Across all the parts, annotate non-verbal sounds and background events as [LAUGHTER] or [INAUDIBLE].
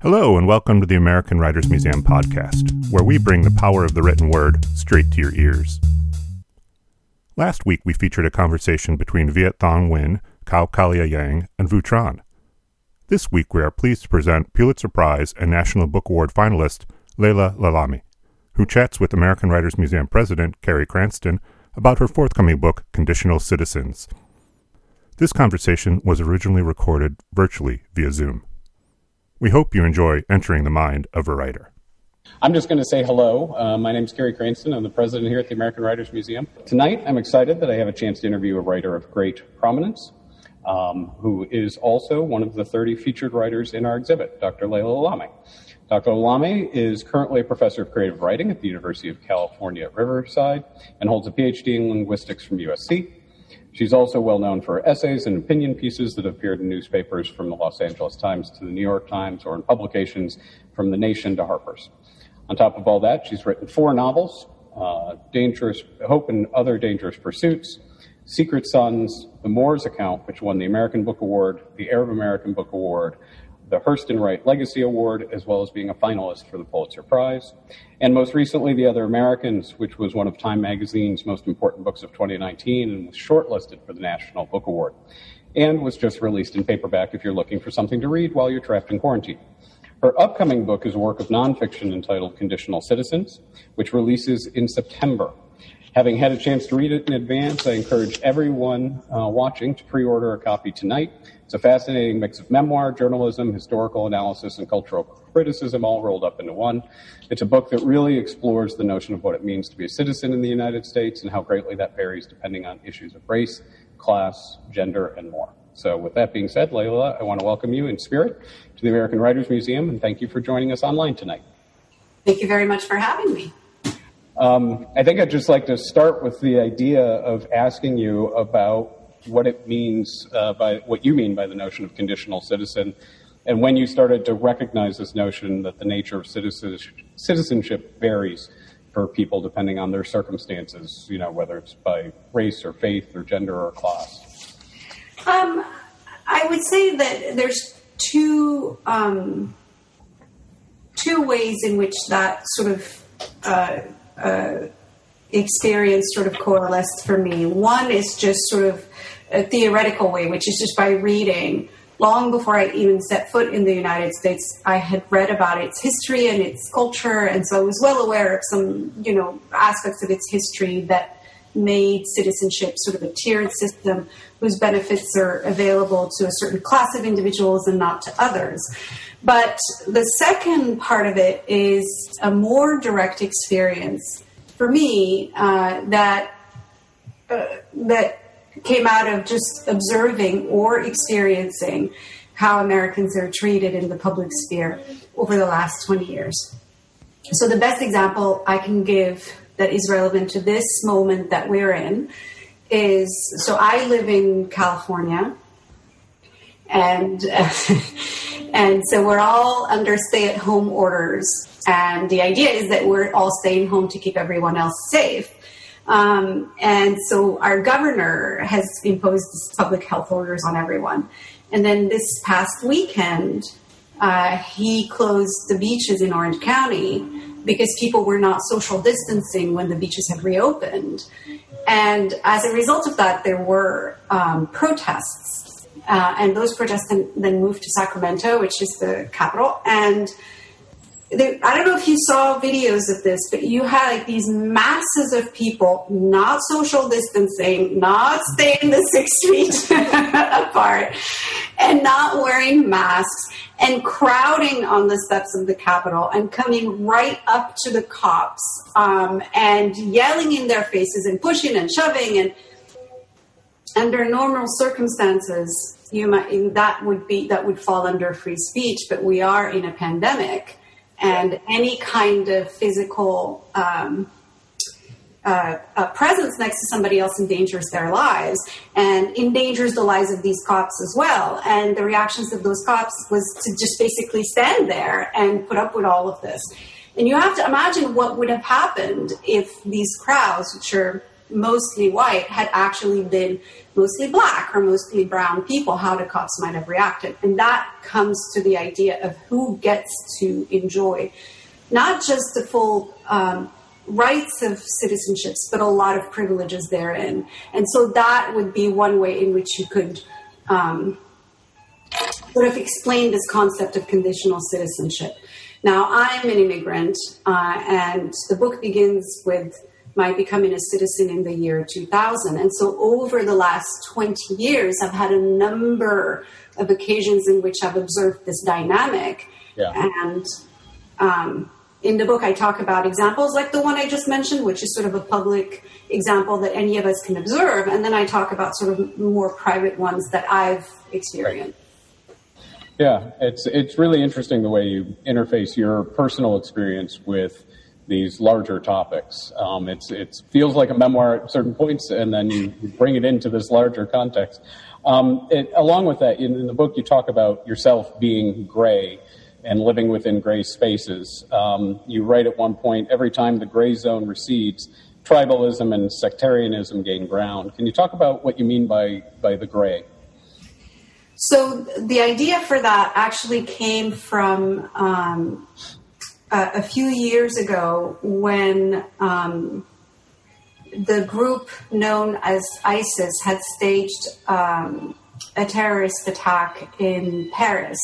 Hello, and welcome to the American Writers Museum podcast, where we bring the power of the written word straight to your ears. Last week, we featured a conversation between Viet Thanh Nguyen, Kao Kalia Yang, and Vu Tran. This week, we are pleased to present Pulitzer Prize and National Book Award finalist Laila Lalami, who chats with American Writers Museum president Carey Cranston about her forthcoming book, Conditional Citizens. This conversation was originally recorded virtually via Zoom. We hope you enjoy entering the mind of a writer. I'm just going to say hello. Uh, my name is Carey Cranston. I'm the president here at the American Writers Museum. Tonight, I'm excited that I have a chance to interview a writer of great prominence, um, who is also one of the 30 featured writers in our exhibit, Dr. Laila Lalami. Dr. Lalami is currently a professor of creative writing at the University of California at Riverside and holds a PhD in linguistics from USC. She's also well known for essays and opinion pieces that have appeared in newspapers from the Los Angeles Times to the New York Times or in publications from The Nation to Harper's. On top of all that, she's written four novels uh, Dangerous Hope and Other Dangerous Pursuits, Secret Sons, The Moors Account, which won the American Book Award, the Arab American Book Award, the Hurston Wright Legacy Award, as well as being a finalist for the Pulitzer Prize. And most recently, The Other Americans, which was one of Time Magazine's most important books of 2019 and was shortlisted for the National Book Award. And was just released in paperback if you're looking for something to read while you're trapped in quarantine. Her upcoming book is a work of nonfiction entitled Conditional Citizens, which releases in September. Having had a chance to read it in advance, I encourage everyone uh, watching to pre order a copy tonight. It's a fascinating mix of memoir, journalism, historical analysis, and cultural criticism all rolled up into one. It's a book that really explores the notion of what it means to be a citizen in the United States and how greatly that varies depending on issues of race, class, gender, and more. So, with that being said, Laila, I want to welcome you in spirit to the American Writers Museum and thank you for joining us online tonight. Thank you very much for having me. Um, I think I'd just like to start with the idea of asking you about what it means uh, by what you mean by the notion of conditional citizen, and when you started to recognize this notion that the nature of citizenship varies for people depending on their circumstances, you know, whether it's by race or faith or gender or class. Um, I would say that there's two um, two ways in which that sort of uh, Uh, experience sort of coalesced for me. One is just sort of a theoretical way, which is just by reading. Long before I even set foot in the United States, I had read about its history and its culture, and so I was well aware of some, you know, aspects of its history that made citizenship sort of a tiered system whose benefits are available to a certain class of individuals and not to others. But the second part of it is a more direct experience for me uh, that uh, that came out of just observing or experiencing how Americans are treated in the public sphere over the last 20 years. So, the best example I can give that is relevant to this moment that we're in is so I live in California, and [LAUGHS] and so we're all under stay-at-home orders, and the idea is that we're all staying home to keep everyone else safe. Um, and so our governor has imposed public health orders on everyone. And then this past weekend, uh, he closed the beaches in Orange County because people were not social distancing when the beaches had reopened. And as a result of that, there were um, protests. Uh, and those protests then, then moved to Sacramento, which is the capital. And they, I don't know if you saw videos of this, but you had like these masses of people not social distancing, not staying the six [LAUGHS] feet [LAUGHS] apart, and not wearing masks, and crowding on the steps of the Capitol and coming right up to the cops um, and yelling in their faces and pushing and shoving and under normal circumstances you might that would be that would fall under free speech but we are in a pandemic and any kind of physical um, uh, presence next to somebody else endangers their lives and endangers the lives of these cops as well. And the reactions of those cops was to just basically stand there and put up with all of this. And you have to imagine what would have happened if these crowds, which are mostly white had actually been mostly black or mostly brown people, how the cops might have reacted. And that comes to the idea of who gets to enjoy not just the full um, rights of citizenships, but a lot of privileges therein. And so that would be one way in which you could um, sort of explain this concept of conditional citizenship. Now, I'm an immigrant, uh, and the book begins with my becoming a citizen in the year 2000. And so, over the last 20 years, I've had a number of occasions in which I've observed this dynamic. Yeah. And um, in the book, I talk about examples like the one I just mentioned, which is sort of a public example that any of us can observe. And then I talk about sort of more private ones that I've experienced. Yeah, it's it's really interesting the way you interface your personal experience with these larger topics. Um, it's it feels like a memoir at certain points, and then you bring it into this larger context. Um, it, along with that, in, in, the book, you talk about yourself being gray and living within gray spaces. Um, you write at one point, every time the gray zone recedes, tribalism and sectarianism gain ground. Can you talk about what you mean by by the gray? So the idea for that actually came from um, a, few years ago when um, the group known as ISIS had staged um, a terrorist attack in Paris.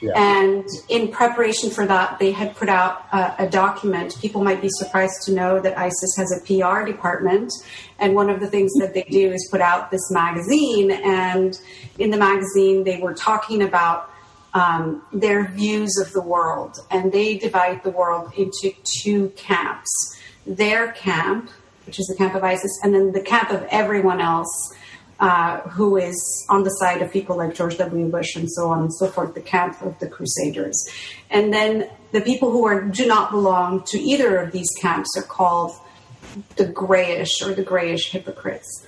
Yeah. And in preparation for that, they had put out a, a, document. People might be surprised to know that ISIS has a PR department. And one of the things that they do is put out this magazine. And in the magazine, they were talking about um, their views of the world. And they divide the world into two camps their camp, which is the camp of ISIS, and then the camp of everyone else uh, who is on the side of people like George W. Bush and so on and so forth, the camp of the Crusaders. And then the people who are, do not belong to either of these camps are called the grayish or the grayish hypocrites.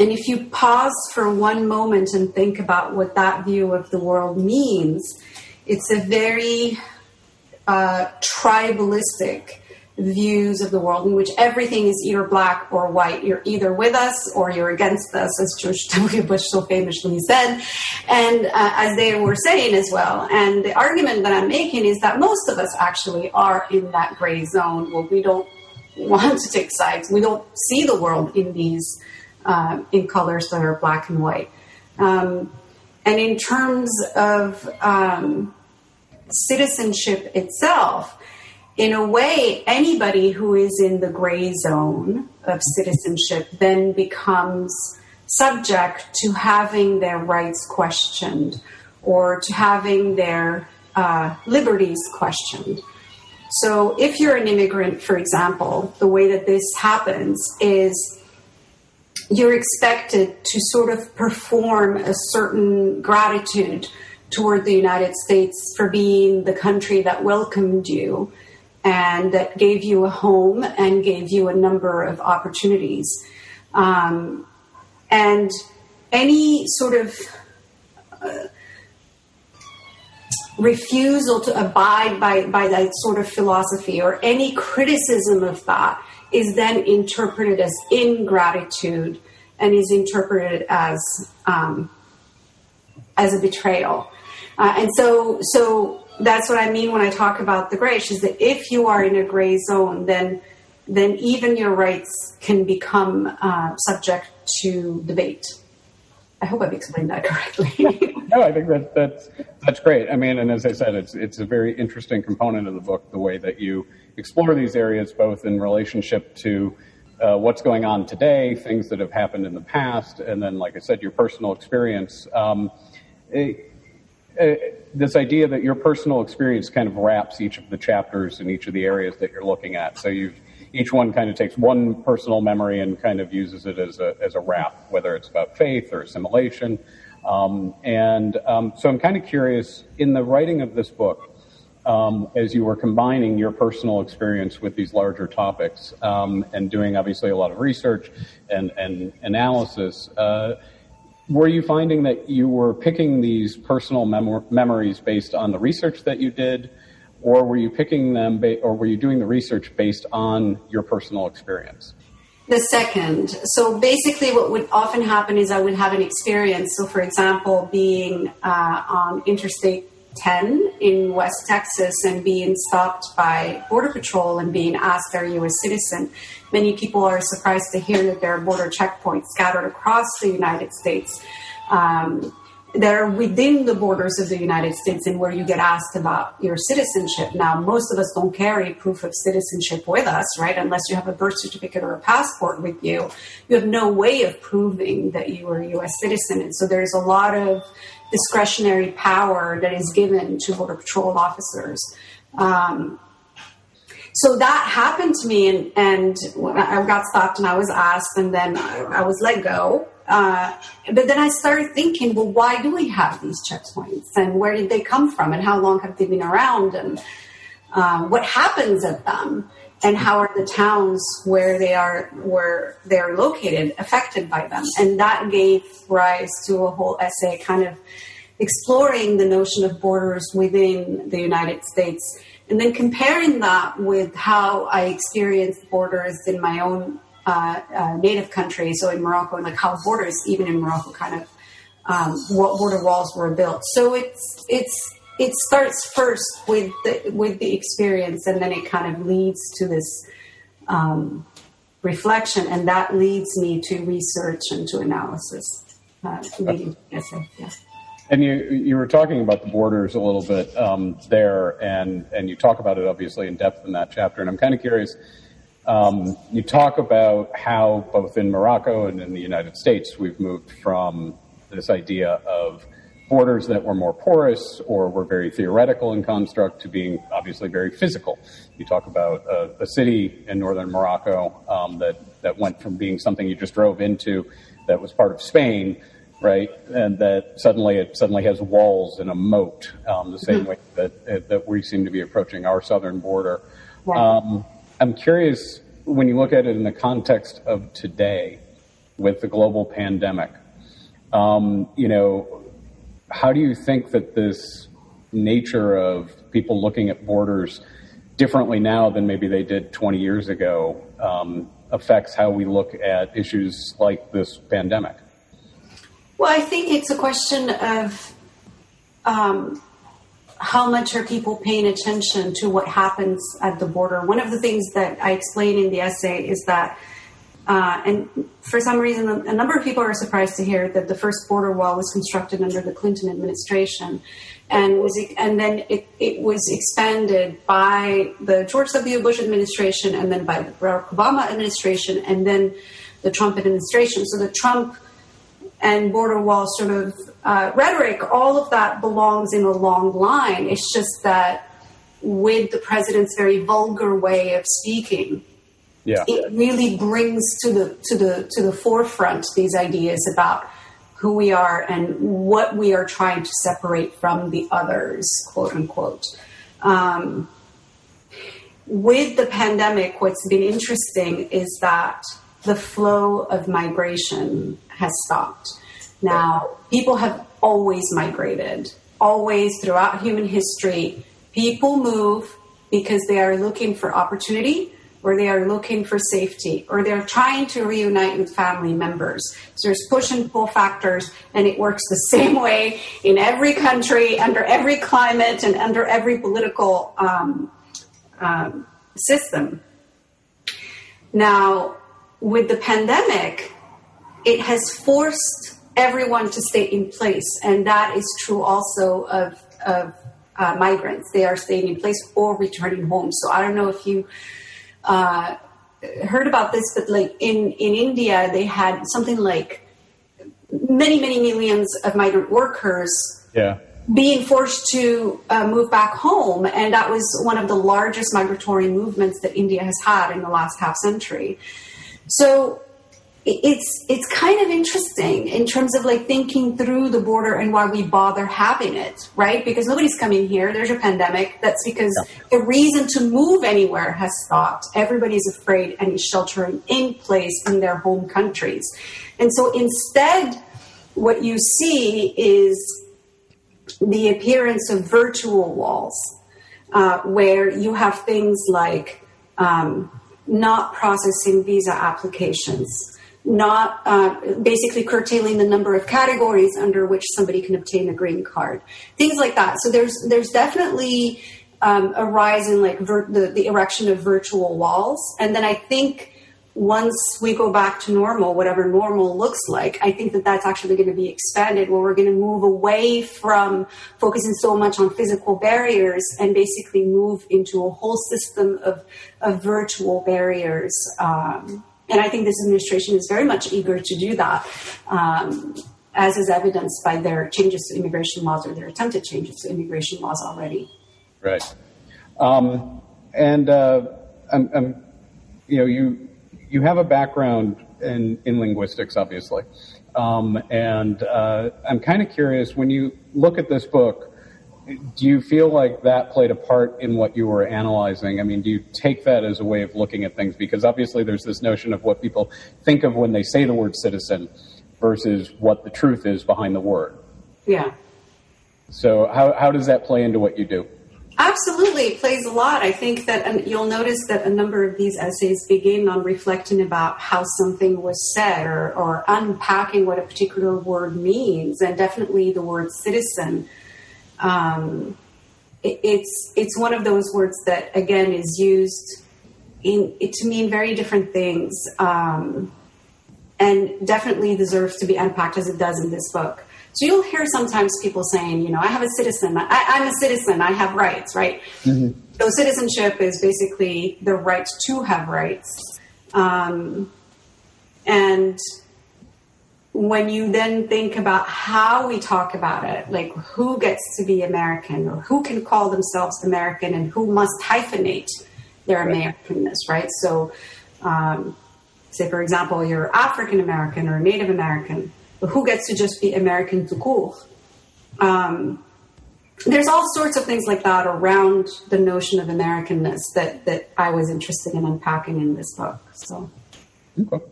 And if you pause for one moment and think about what that view of the world means, it's a very uh, tribalistic views of the world in which everything is either black or white. You're either with us or you're against us, as George W. Bush [LAUGHS] so famously said, and uh, as they were saying as well. And the argument that I'm making is that most of us actually are in that gray zone where we don't want to take sides. We don't see the world in these uh, in colors that are black and white. Um, and in terms of um, citizenship itself, in a way, anybody who is in the gray zone of citizenship then becomes subject to having their rights questioned or to having their uh, liberties questioned. So, if you're an immigrant, for example, the way that this happens is you're expected to sort of perform a certain gratitude toward the United States for being the country that welcomed you and that gave you a home and gave you a number of opportunities. Um, and any sort of uh, refusal to abide by, by that sort of philosophy or any criticism of that is then interpreted as ingratitude and is interpreted as um, as a betrayal. Uh, and so, so that's what I mean when I talk about the grayish is that if you are in a gray zone, then then even your rights can become uh, subject to debate. I hope I've explained that [LAUGHS] correctly. no, I think that that's that's great. I mean, and as I said, it's it's a very interesting component of the book, the way that you explore these areas, both in relationship to uh, what's going on today, things that have happened in the past, and then, like I said, your personal experience. Um, it, uh, this idea that your personal experience kind of wraps each of the chapters in each of the areas that you're looking at. So you've each one kind of takes one personal memory and kind of uses it as a as a wrap, whether it's about faith or assimilation. Um, and um, so I'm kind of curious in the writing of this book, um, as you were combining your personal experience with these larger topics um, and doing obviously a lot of research and, and analysis. Uh, were you finding that you were picking these personal mem- memories based on the research that you did, or were you picking them, ba- or were you doing the research based on your personal experience? The second. So basically, what would often happen is I would have an experience. So, for example, being uh, on Interstate 10 in West Texas and being stopped by Border Patrol and being asked, you a citizen? Many people are surprised to hear that there are border checkpoints scattered across the United States. Um, that are within the borders of the United States and where you get asked about your citizenship. Now, most of us don't carry proof of citizenship with us, right? Unless you have a birth certificate or a passport with you, you have no way of proving that you are a U.S. citizen. And so there's a lot of discretionary power that is given to Border Patrol officers. Um, so that happened to me, and, and I got stopped and I was asked, and then I, was let go. Uh, but then I started thinking, well, why do we have these checkpoints, and where did they come from, and how long have they been around, and uh, what happens at them, and how are the towns where they are where they are located affected by them, and that gave rise to a whole essay, kind of exploring the notion of borders within the United States and then comparing that with how I experienced borders in my own uh, uh, native country, so in Morocco, and like how borders, even in Morocco, kind of um, what border walls were built. So it's it's it starts first with the with the experience, and then it kind of leads to this um, reflection, and that leads me to research and to analysis, uh, leading to essay. Yeah. And you you were talking about the borders a little bit um, there, and and you talk about it obviously in depth in that chapter. And I'm kind of curious. Um, you talk about how both in Morocco and in the United States we've moved from this idea of borders that were more porous or were very theoretical in construct to being obviously very physical. You talk about a, a city in northern Morocco um, that that went from being something you just drove into that was part of Spain right? And that suddenly it suddenly has walls and a moat, um, the same way that that we seem to be approaching our southern border. Um, I'm curious when you look at it in the context of today, with the global pandemic. Um, you know, how do you think that this nature of people looking at borders differently now than maybe they did 20 years ago um, affects how we look at issues like this pandemic? Well, I think it's a question of um, how much are people paying attention to what happens at the border. One of the things that I explain in the essay is that, uh, and for some reason, a number of people are surprised to hear that the first border wall was constructed under the Clinton administration, and was and then it, it was expanded by the George W. Bush administration, and then by the Barack Obama administration, and then the Trump administration. So the Trump and border wall sort of uh, rhetoric, all of that belongs in a long line. It's just that with the president's very vulgar way of speaking, yeah. it really brings to the to the to the forefront these ideas about who we are and what we are trying to separate from the others, quote unquote. Um, with the pandemic, what's been interesting is that the flow of migration has stopped. Now, people have always migrated, always throughout human history. People move because they are looking for opportunity or they are looking for safety or they're trying to reunite with family members. So there's push and pull factors, and it works the [LAUGHS] same way in every country, under every climate, and under every political um, um, system. Now, with the pandemic, it has forced everyone to stay in place, and that is true also of, of uh, migrants. They are staying in place or returning home. So I don't know if you uh, heard about this, but like in in India, they had something like many many millions of migrant workers. Yeah. Being forced to uh, move back home, and that was one of the largest migratory movements that India has had in the last half century. So it's it's kind of interesting in terms of like thinking through the border and why we bother having it, right? Because nobody's coming here. There's a pandemic. That's because yeah. the reason to move anywhere has stopped. Everybody's afraid and is sheltering in place in their home countries. And so instead, what you see is the appearance of virtual walls, uh, where you have things like um, not processing visa applications, not uh, basically curtailing the number of categories under which somebody can obtain a green card, things like that. So there's there's definitely um, a rise in like vir- the the erection of virtual walls, and then I think once we go back to normal, whatever normal looks like, I think that that's actually going to be expanded where we're going to move away from focusing so much on physical barriers and basically move into a whole system of, of virtual barriers. Um, and I think this administration is very much eager to do that, um, as is evidenced by their changes to immigration laws or their attempted changes to immigration laws already. Right. Um, and uh, I'm, I'm, you know, you you have a background in, in linguistics, obviously. Um, and uh, I'm kind of curious when you look at this book, do you feel like that played a part in what you were analyzing? I mean, do you take that as a way of looking at things? Because obviously, there's this notion of what people think of when they say the word citizen versus what the truth is behind the word. Yeah. So, how, how does that play into what you do? Absolutely, it plays a lot. I think that and you'll notice that a number of these essays begin on reflecting about how something was said or, or unpacking what a particular word means, and definitely the word citizen. Um, it, it's it's one of those words that again is used in to mean very different things, um, and definitely deserves to be unpacked as it does in this book. So you'll hear sometimes people saying, you know, I have a citizen, I, am a citizen, I have rights, right? Mm-hmm. So citizenship is basically the right to have rights. Um, and when you then think about how we talk about it, like who gets to be American or who can call themselves American and who must hyphenate their right. Americanness, right? So, um, say, for example, you're African American or Native American but who gets to just be American to court? Um, there's all sorts of things like that around the notion of Americanness that, that I was interested in unpacking in this book. So, okay.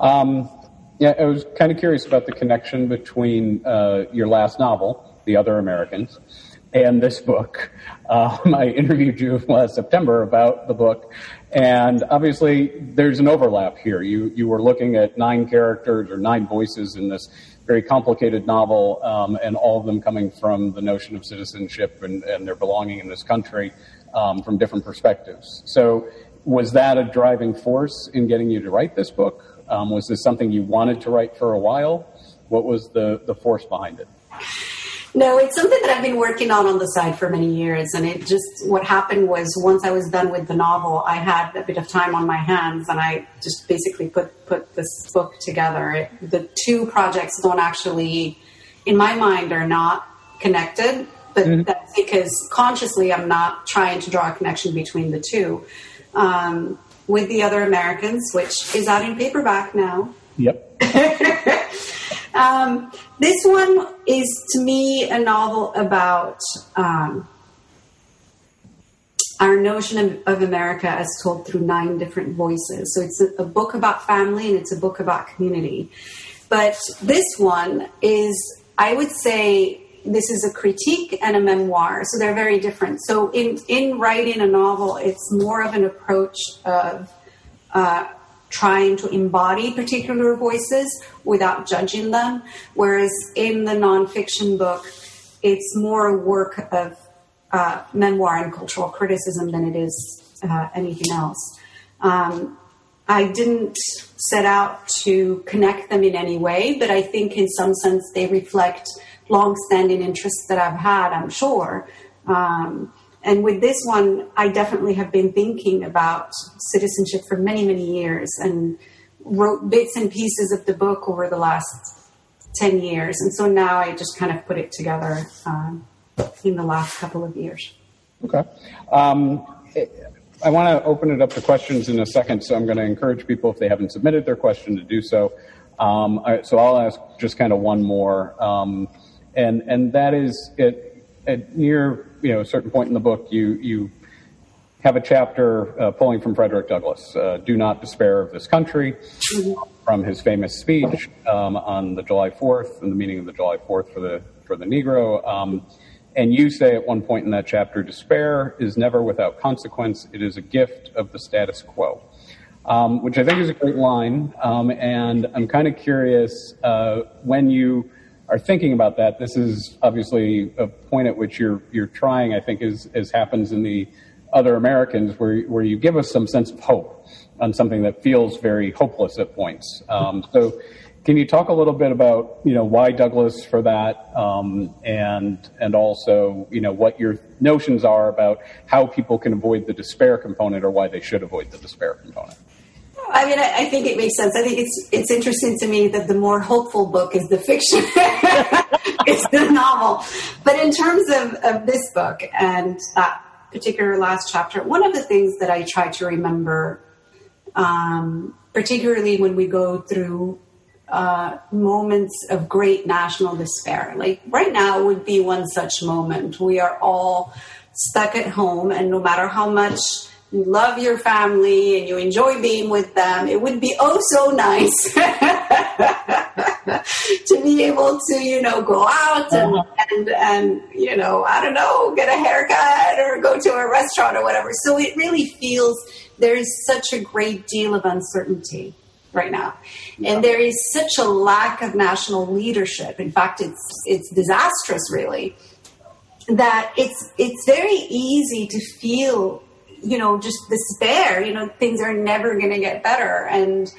Um, yeah, I was kind of curious about the connection between uh, your last novel, The Other Americans, and this book. Um, [LAUGHS] I interviewed you [LAUGHS] last September about the book, and obviously, there's an overlap here. You you were looking at nine characters or nine voices in this very complicated novel, um, and all of them coming from the notion of citizenship and, and their belonging in this country um, from different perspectives. So, was that a driving force in getting you to write this book? Um, was this something you wanted to write for a while? What was the, the force behind it? No, it's something that I've been working on on the side for many years. And it just, what happened was once I was done with the novel, I had a bit of time on my hands and I just basically put, put this book together. It, the two projects don't actually, in my mind, are not connected, but mm-hmm. that's because consciously I'm not trying to draw a connection between the two. Um, with the other Americans, which is out in paperback now. Yep. [LAUGHS] Um, this one is to me a novel about um, our notion of, of, America as told through nine different voices. So it's a, a book about family and it's a book about community. But this one is, I would say, this is a critique and a memoir, so they're very different. So in in writing a novel, it's more of an approach of uh, trying to embody particular voices without judging them. Whereas in the nonfiction book, it's more a work of uh, memoir and cultural criticism than it is uh, anything else. Um, I didn't set out to connect them in any way, but I think in some sense they reflect long-standing interests that I've had, I'm sure. Um, and with this one, I definitely have been thinking about citizenship for many, many years and wrote bits and pieces of the book over the last 10 years. And so now I just kind of put it together um, in the last couple of years. Okay. Um, I want to open it up to questions in a second, so I'm going to encourage people, if they haven't submitted their question, to do so. Um, so I'll ask just kind of one more, um, and and that is it, at near you know a certain point in the book, you you have a chapter uh, pulling from Frederick Douglass, uh, "Do Not Despair of This Country," from his famous speech um, on the July Fourth and the meaning of the July Fourth for the for the Negro. Um, and you say at one point in that chapter, despair is never without consequence. It is a gift of the status quo. um, which I think is a great line. Um, and I'm kind of curious uh, when you are thinking about that. This is obviously a point at which you're you're trying. I think as as happens in the other Americans, where where you give us some sense of hope on something that feels very hopeless at points. Um, so. Can you talk a little bit about you know why Douglass for that, um, and and also you know what your notions are about how people can avoid the despair component or why they should avoid the despair component? I mean, I, I, think it makes sense. I think it's it's interesting to me that the more hopeful book is the fiction, [LAUGHS] it's the novel. But in terms of, of this book and that particular last chapter, one of the things that I try to remember, um, particularly when we go through uh, moments of great national despair, like right now would be one such moment. We are all stuck at home, and no matter how much you love your family and you enjoy being with them, it would be oh so nice [LAUGHS] to be able to, you know, go out and, uh-huh. and, and, you know, I don't know, get a haircut or go to a restaurant or whatever. So it really feels there's such a great deal of uncertainty right now. And there is such a lack of national leadership. In fact, it's, it's disastrous really that it's, it's very easy to feel you know, just despair, you know, things are never going to get better. And,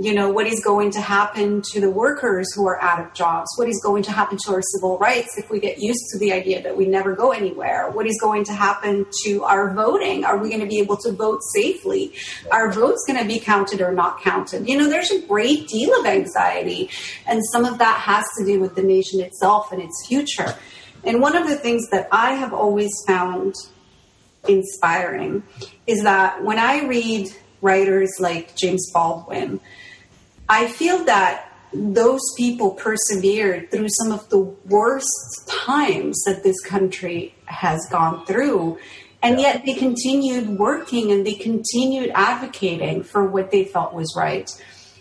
you know, what is going to happen to the workers who are out of jobs? What is going to happen to our civil rights if we get used to the idea that we never go anywhere? What is going to happen to our voting? Are we going to be able to vote safely? Are votes going to be counted or not counted? You know, there's a great deal of anxiety, and some of that has to do with the nation itself and its future. And one of the things that I have always found inspiring is that when I read writers like James Baldwin, I feel that those people persevered through some of the worst times that this country has gone through. And yet they continued working and they continued advocating for what they felt was right.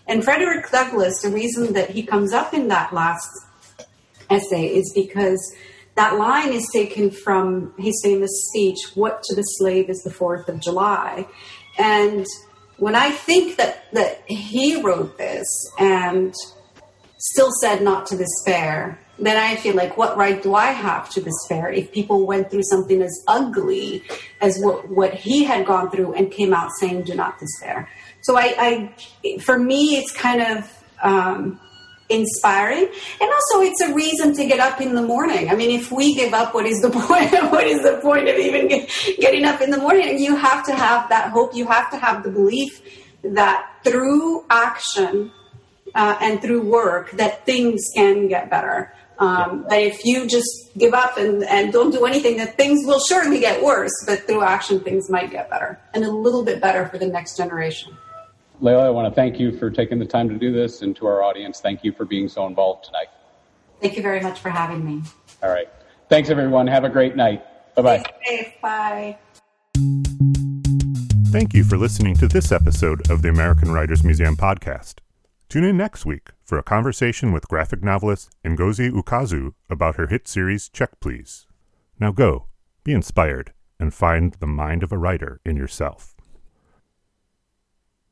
And Frederick Douglass, the reason that he comes up in that last essay is because that line is taken from his famous speech, What to the Slave is the Fourth of July. And when I think that, that he wrote this and still said not to despair, then I feel like, what right do I have to despair if people went through something as ugly as what, what he had gone through and came out saying, do not despair? So I, I for me, it's kind of, um, inspiring. And also it's a reason to get up in the morning. I mean if we give up what is the [LAUGHS] point? What is the point of even get, getting up in the morning? You have to have that hope. You have to have the belief that through action uh, and through work that things can get better. Um, but if you just give up and, and don't do anything that things will surely get worse. But through action things might get better. And a little bit better for the next generation Laila, I want to thank you for taking the time to do this, and to our audience, thank you for being so involved tonight. Thank you very much for having me. All right. Thanks, everyone. Have a great night. Bye-bye. Bye. Thank you for listening to this episode of the American Writers Museum podcast. Tune in next week for a conversation with graphic novelist Ngozi Ukazu about her hit series Check Please. Now go, be inspired, and find the mind of a writer in yourself.